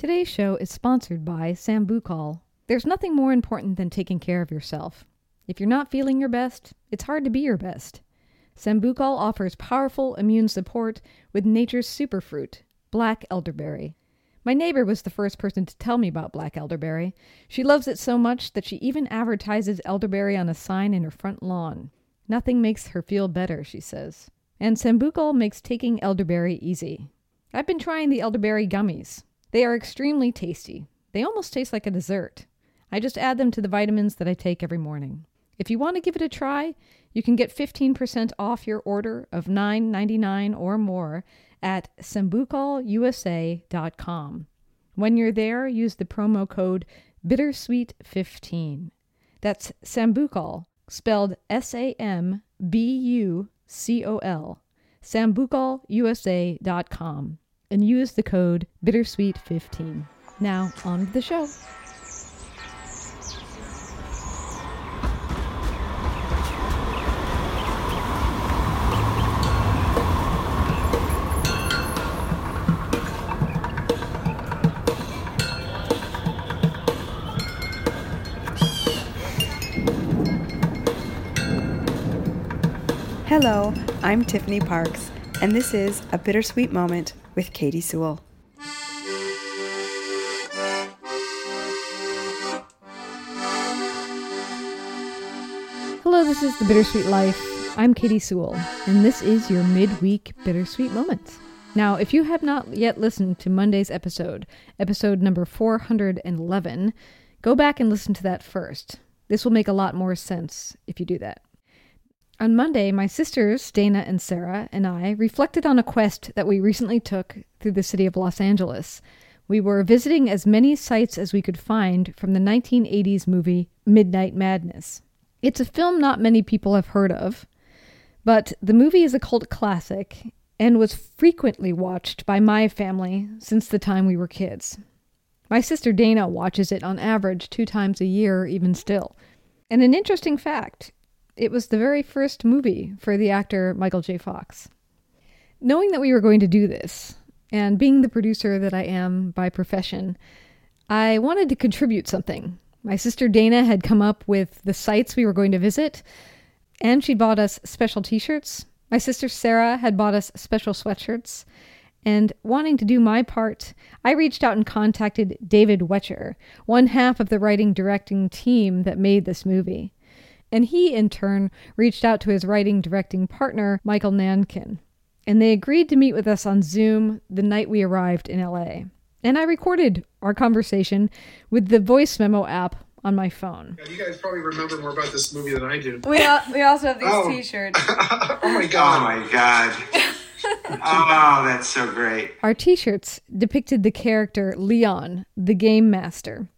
Today's show is sponsored by Sambucol. There's nothing more important than taking care of yourself. If you're not feeling your best, it's hard to be your best. Sambucol offers powerful immune support with nature's superfruit, black elderberry. My neighbor was the first person to tell me about black elderberry. She loves it so much that she even advertises elderberry on a sign in her front lawn. Nothing makes her feel better, she says. And Sambucol makes taking elderberry easy. I've been trying the elderberry gummies. They are extremely tasty. They almost taste like a dessert. I just add them to the vitamins that I take every morning. If you want to give it a try, you can get 15% off your order of $9.99 or more at sambucolusa.com. When you're there, use the promo code bittersweet15. That's Sambucol, spelled S A M B U C O L, sambucolusa.com, and use the code bittersweet15. Now, on to the show. Hello, I'm Tiffany Parks, and this is A Bittersweet Moment with Katy Sewell. Hello, this is The Bittersweet Life. I'm Katy Sewell, and this is your midweek Bittersweet Moments. Now, if you have not yet listened to Monday's episode, episode number 411, go back and listen to that first. This will make a lot more sense if you do that. On Monday, my sisters, Dana and Sarah, and I reflected on a quest that we recently took through the city of Los Angeles. We were visiting as many sites as we could find from the 1980s movie Midnight Madness. It's a film not many people have heard of, but the movie is a cult classic and was frequently watched by my family since the time we were kids. My sister Dana watches it on average two times a year, even still. And an interesting fact it was the very first movie for the actor Michael J. Fox. Knowing that we were going to do this, and being the producer that I am by profession, I wanted to contribute something. My sister Dana had come up with the sites we were going to visit, and she bought us special t shirts. My sister Sarah had bought us special sweatshirts. And wanting to do my part, I reached out and contacted David Wechter, one half of the writing directing team that made this movie and he in turn reached out to his writing directing partner, Michael Nankin. And they agreed to meet with us on Zoom the night we arrived in LA. And I recorded our conversation with the voice memo app on my phone. Yeah, you guys probably remember more about this movie than I do. We, al- we also have these Oh. t-shirts. oh my god. Oh my god. oh, that's so great. Our t shirts depicted the character Leon, the game master.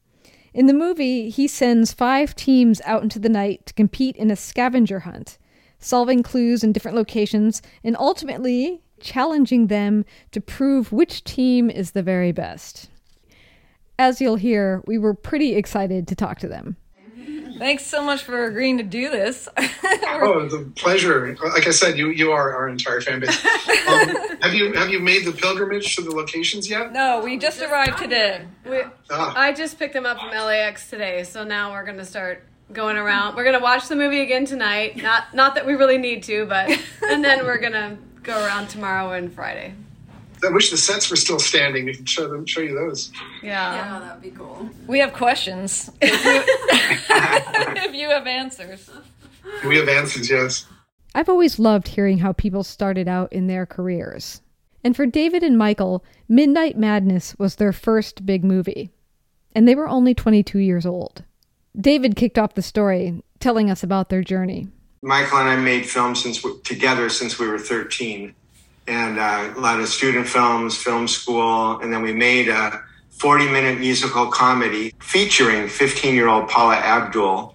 In the movie, he sends five teams out into the night to compete in a scavenger hunt, solving clues in different locations and ultimately challenging them to prove which team is the very best. As you'll hear, we were pretty excited to talk to them. Thanks so much for agreeing to do this. Oh, it's a pleasure. Like I said, you you are our entire fan base. Um, have you have you made the pilgrimage to the locations yet? no, we just arrived today. We, Ah. I just picked them up from LAX today, so now we're gonna start going around. We're gonna watch the movie again tonight. Not not that we really need to, but and then we're gonna go around tomorrow and Friday. I wish the sets were still standing. We can show them show you those. Yeah. that'd be cool. We have questions. If you, if you have answers. We have answers, yes. I've always loved hearing how people started out in their careers. And for David and Michael, Midnight Madness was their first big movie. And they were only 22 years old. David kicked off the story, telling us about their journey. Michael and I made films since we, together since we were 13, and uh, a lot of student films, film school, and then we made a 40-minute musical comedy featuring 15-year-old Paula Abdul,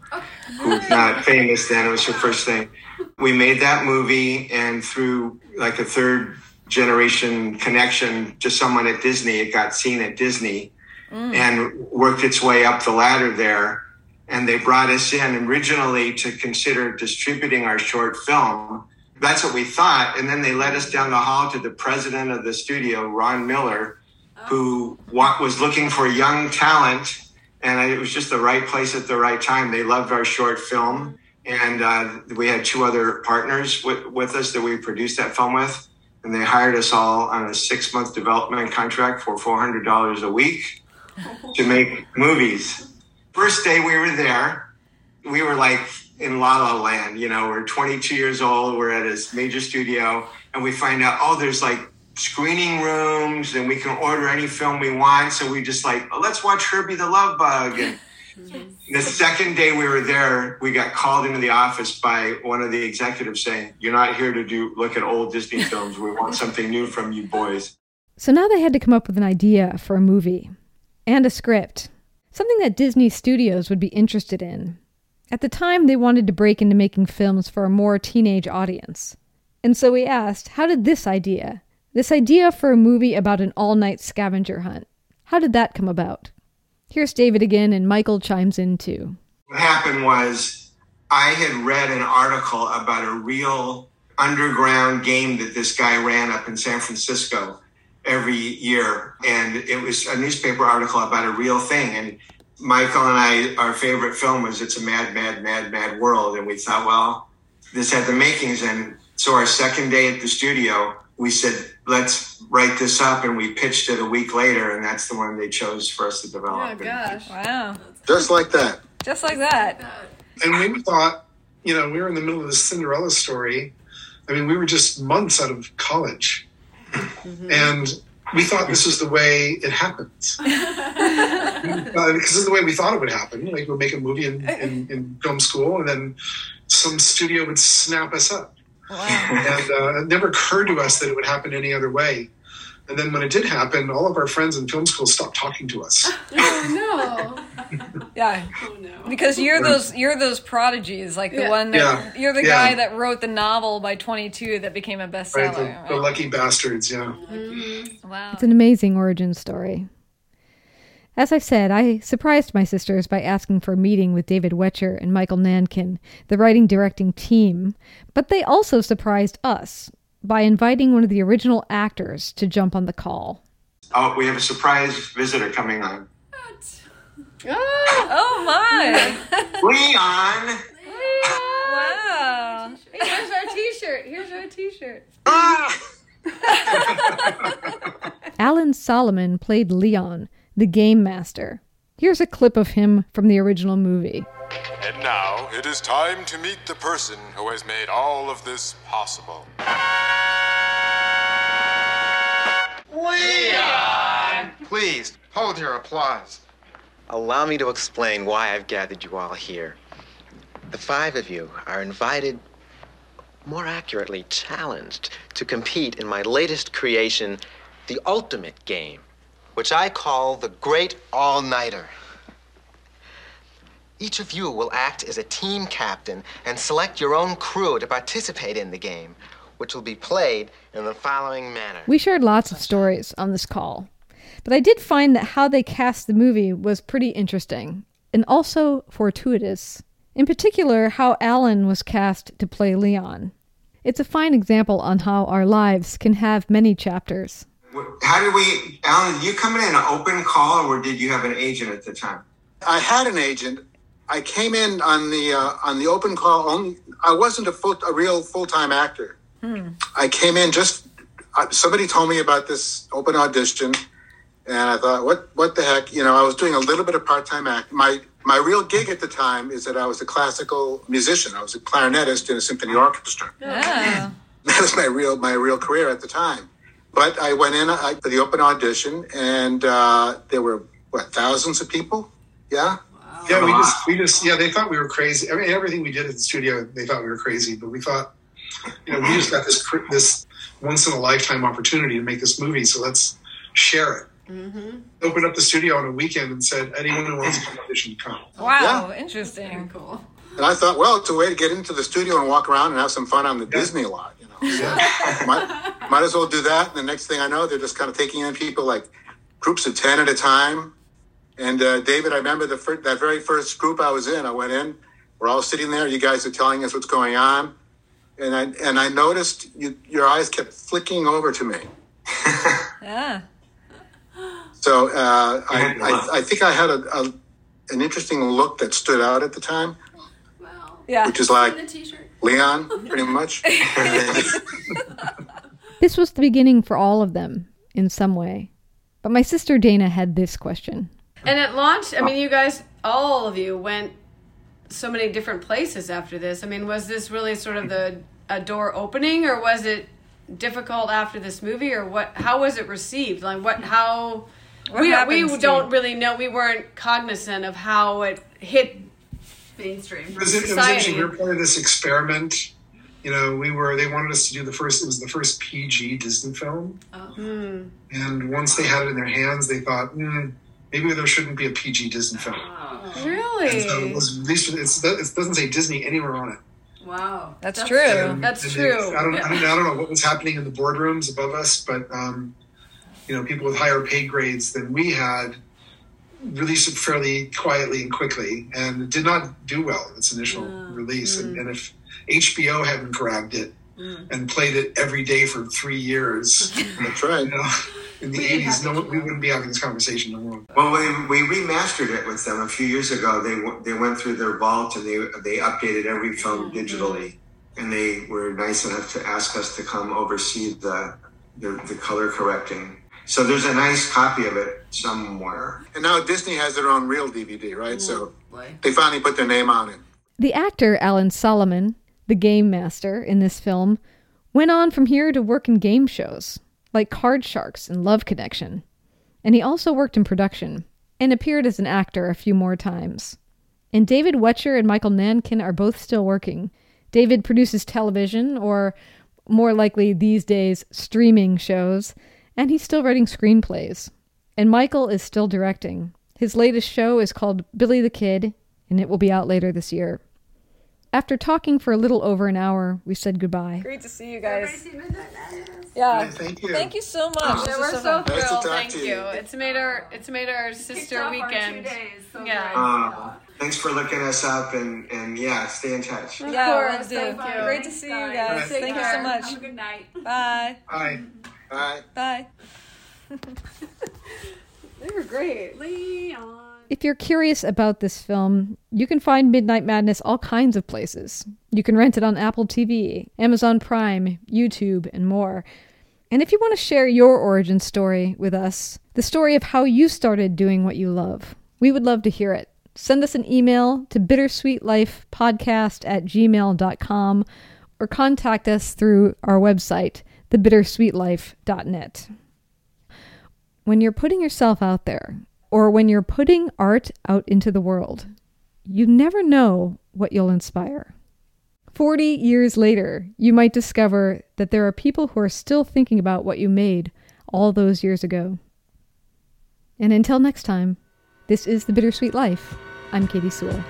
who's not famous then. It was her first thing. We made that movie, and through like a third generation connection to someone at Disney, it got seen at Disney, and worked its way up the ladder there and they brought us in originally to consider distributing our short film. That's what we thought. And then they led us down the hall to the president of the studio, Ron Miller, who was looking for young talent, and it was just the right place at the right time. They loved our short film, and uh, we had two other partners with, with us that we produced that film with, and they hired us all on a six month development contract for four hundred dollars a week to make movies. First day we were there, we were like in La La Land. You know, we're 22 years old, we're at a major studio, and we find out, oh, there's like screening rooms, and we can order any film we want. So we just like, oh, let's watch Herbie the Love Bug. And the second day we were there, we got called into the office by one of the executives saying, "You're not here to do look at old Disney films. We want something new from you boys." So now they had to come up with an idea for a movie and a script, something that Disney Studios would be interested in. At the time, they wanted to break into making films for a more teenage audience. And so we asked, how did this idea, this idea for a movie about an all night scavenger hunt, how did that come about? Here's David again, and Michael chimes in too. What happened was I had read an article about a real underground game that this guy ran up in San Francisco every year. And it was a newspaper article about a real thing. And Michael and I, our favorite film was It's a Mad, Mad, Mad, Mad World. And we thought, well, this had the makings. And so our second day at the studio, we said, let's write this up. And we pitched it a week later. And that's the one they chose for us to develop. Oh gosh. Wow. Just like that. Just like that. And we thought, you know, we were in the middle of this Cinderella story. I mean, we were just months out of college. Mm-hmm. And we thought this is the way it happens. Uh, because this is the way we thought it would happen. Like, we'd make a movie in, in, in film school, and then some studio would snap us up. Wow. And uh, it never occurred to us that it would happen any other way. And then when it did happen, all of our friends in film school stopped talking to us. Oh Yeah. Oh no. Because you're those you're those prodigies, like the Yeah. one that Yeah. you're the Yeah. guy that wrote the novel by 22 that became a Right? bestseller. The, the lucky bastards, yeah. Oh, mm-hmm. wow. It's an amazing origin story. As I said, I surprised my sisters by asking for a meeting with David Wechter and Michael Nankin, the writing directing team, but they also surprised us by inviting one of the original actors to jump on the call. Oh, we have a surprise visitor coming on. Oh, Oh my! Leon! wow. hey, here's our T-shirt. Here's our T-shirt. Ah! Alan Solomon played Leon, the game master. Here's a clip of him from the original movie. And now it is time to meet the person who has made all of this possible. Leon! Please, hold your applause. Allow me to explain why I've gathered you all here. The five of you are invited, more accurately, challenged to compete in my latest creation, the ultimate game, which I call the Great All Nighter. Each of you will act as a team captain and select your own crew to participate in the game, which will be played in the following manner. We shared lots of stories on this call, but I did find that how they cast the movie was pretty interesting and also fortuitous. In particular, how Alan was cast to play Leon. It's a fine example on how our lives can have many chapters. How did we, Alan, did you come in an open call or did you have an agent at the time? I had an agent. I came in on the uh, on the open call. Only I wasn't a full a real full time actor. I came in just uh, somebody told me about this open audition, and I thought, what what the heck? You know, I was doing a little bit of part time act. My my real gig at the time is that I was a classical musician. I was a clarinetist in a symphony orchestra. Yeah. that was my real my real career at the time. But I went in I, for the open audition, and uh, there were what thousands of people. Yeah, Yeah, we just, we just, yeah, they thought we were crazy. I mean, everything we did at the studio, they thought we were crazy. But we thought, you know, we just got this this once in a lifetime opportunity to make this movie, so let's share it. Opened up the studio on a weekend and said, anyone who wants to come audition, come. Wow. Interesting. Cool. and I thought, well, it's a way to get into the studio and walk around and have some fun on the Disney lot. You know, so might, might as well do that. And the next thing I know, they're just kind of taking in people like groups of ten at a time. And uh, David, I remember the fir- that very first group I was in. I went in. We're all sitting there. You guys are telling us what's going on, and I and I noticed you, your eyes kept flicking over to me. Yeah. So uh, I, I, I think I had a, a, an interesting look that stood out at the time, Yeah. which is like Leon, pretty much. This was the beginning for all of them in some way. But my sister Dana had this question. And at launch, I mean, you guys, all of you went so many different places after this. I mean, was this really sort of the a door opening, or was it difficult after this movie, or what? How was it received? Like, what? How? What we happened, we don't really know. We weren't cognizant of how it hit mainstream It was, it was society. interesting. We were part of this experiment. You know, we were. They wanted us to do the first. It was the first PG Disney film, Hmm. and once they had it in their hands, they thought, hmm, maybe there shouldn't be a PG Disney film. Really? And so it was released. It's, it doesn't say Disney anywhere on it. Wow, That's true. And- That's and true. they- I don't, I, don't, I don't know what was happening in the boardrooms above us, but um, you know, people with higher pay grades than we had released it fairly quietly and quickly, and it did not do well in its initial release. And, and if HBO hadn't grabbed it and played it every day for three years, That's right. you know, in the eighties, no, we wouldn't be having this conversation no more. Well, when we remastered it with them a few years ago, they they went through their vault and they they updated every film digitally, and they were nice enough to ask us to come oversee the the, the color correcting. So there's a nice copy of it somewhere. And now Disney has their own real DVD, right? So they finally put their name on it. The actor Alan Solomon, the game master in this film, went on from here to work in game shows like Card Sharks and Love Connection. And he also worked in production and appeared as an actor a few more times. And David Wechter and Michael Nankin are both still working. David produces television, or more likely these days, streaming shows, and he's still writing screenplays. And Michael is still directing. His latest show is called Billy the Kid, and it will be out later this year. After talking for a little over an hour, we said goodbye. Great to see you guys. Yeah. Thank you. Thank you so much. Yeah, we're was so fun. Nice to thrilled. talk Thank to you. you. It's made our it's made our sister weekend. days yeah. Uh, thanks for looking us up and and yeah, stay in touch. Yeah, course, we'll do. thank you. Great to see you guys. Take Thank you so care. much. good night. Bye. Bye. Bye. Bye. They were great. Leon. If you're curious about this film, you can find Midnight Madness all kinds of places. You can rent it on Apple TV, Amazon Prime, YouTube, and more. And if you want to share your origin story with us, the story of how you started doing what you love, we would love to hear it. Send us an email to bittersweetlifepodcast at gmail.com or contact us through our website, thebittersweetlife.net. When you're putting yourself out there, or when you're putting art out into the world, you never know what you'll inspire. 40 years later, you might discover that there are people who are still thinking about what you made all those years ago. And until next time, this is The Bittersweet Life. I'm Katy Sewell.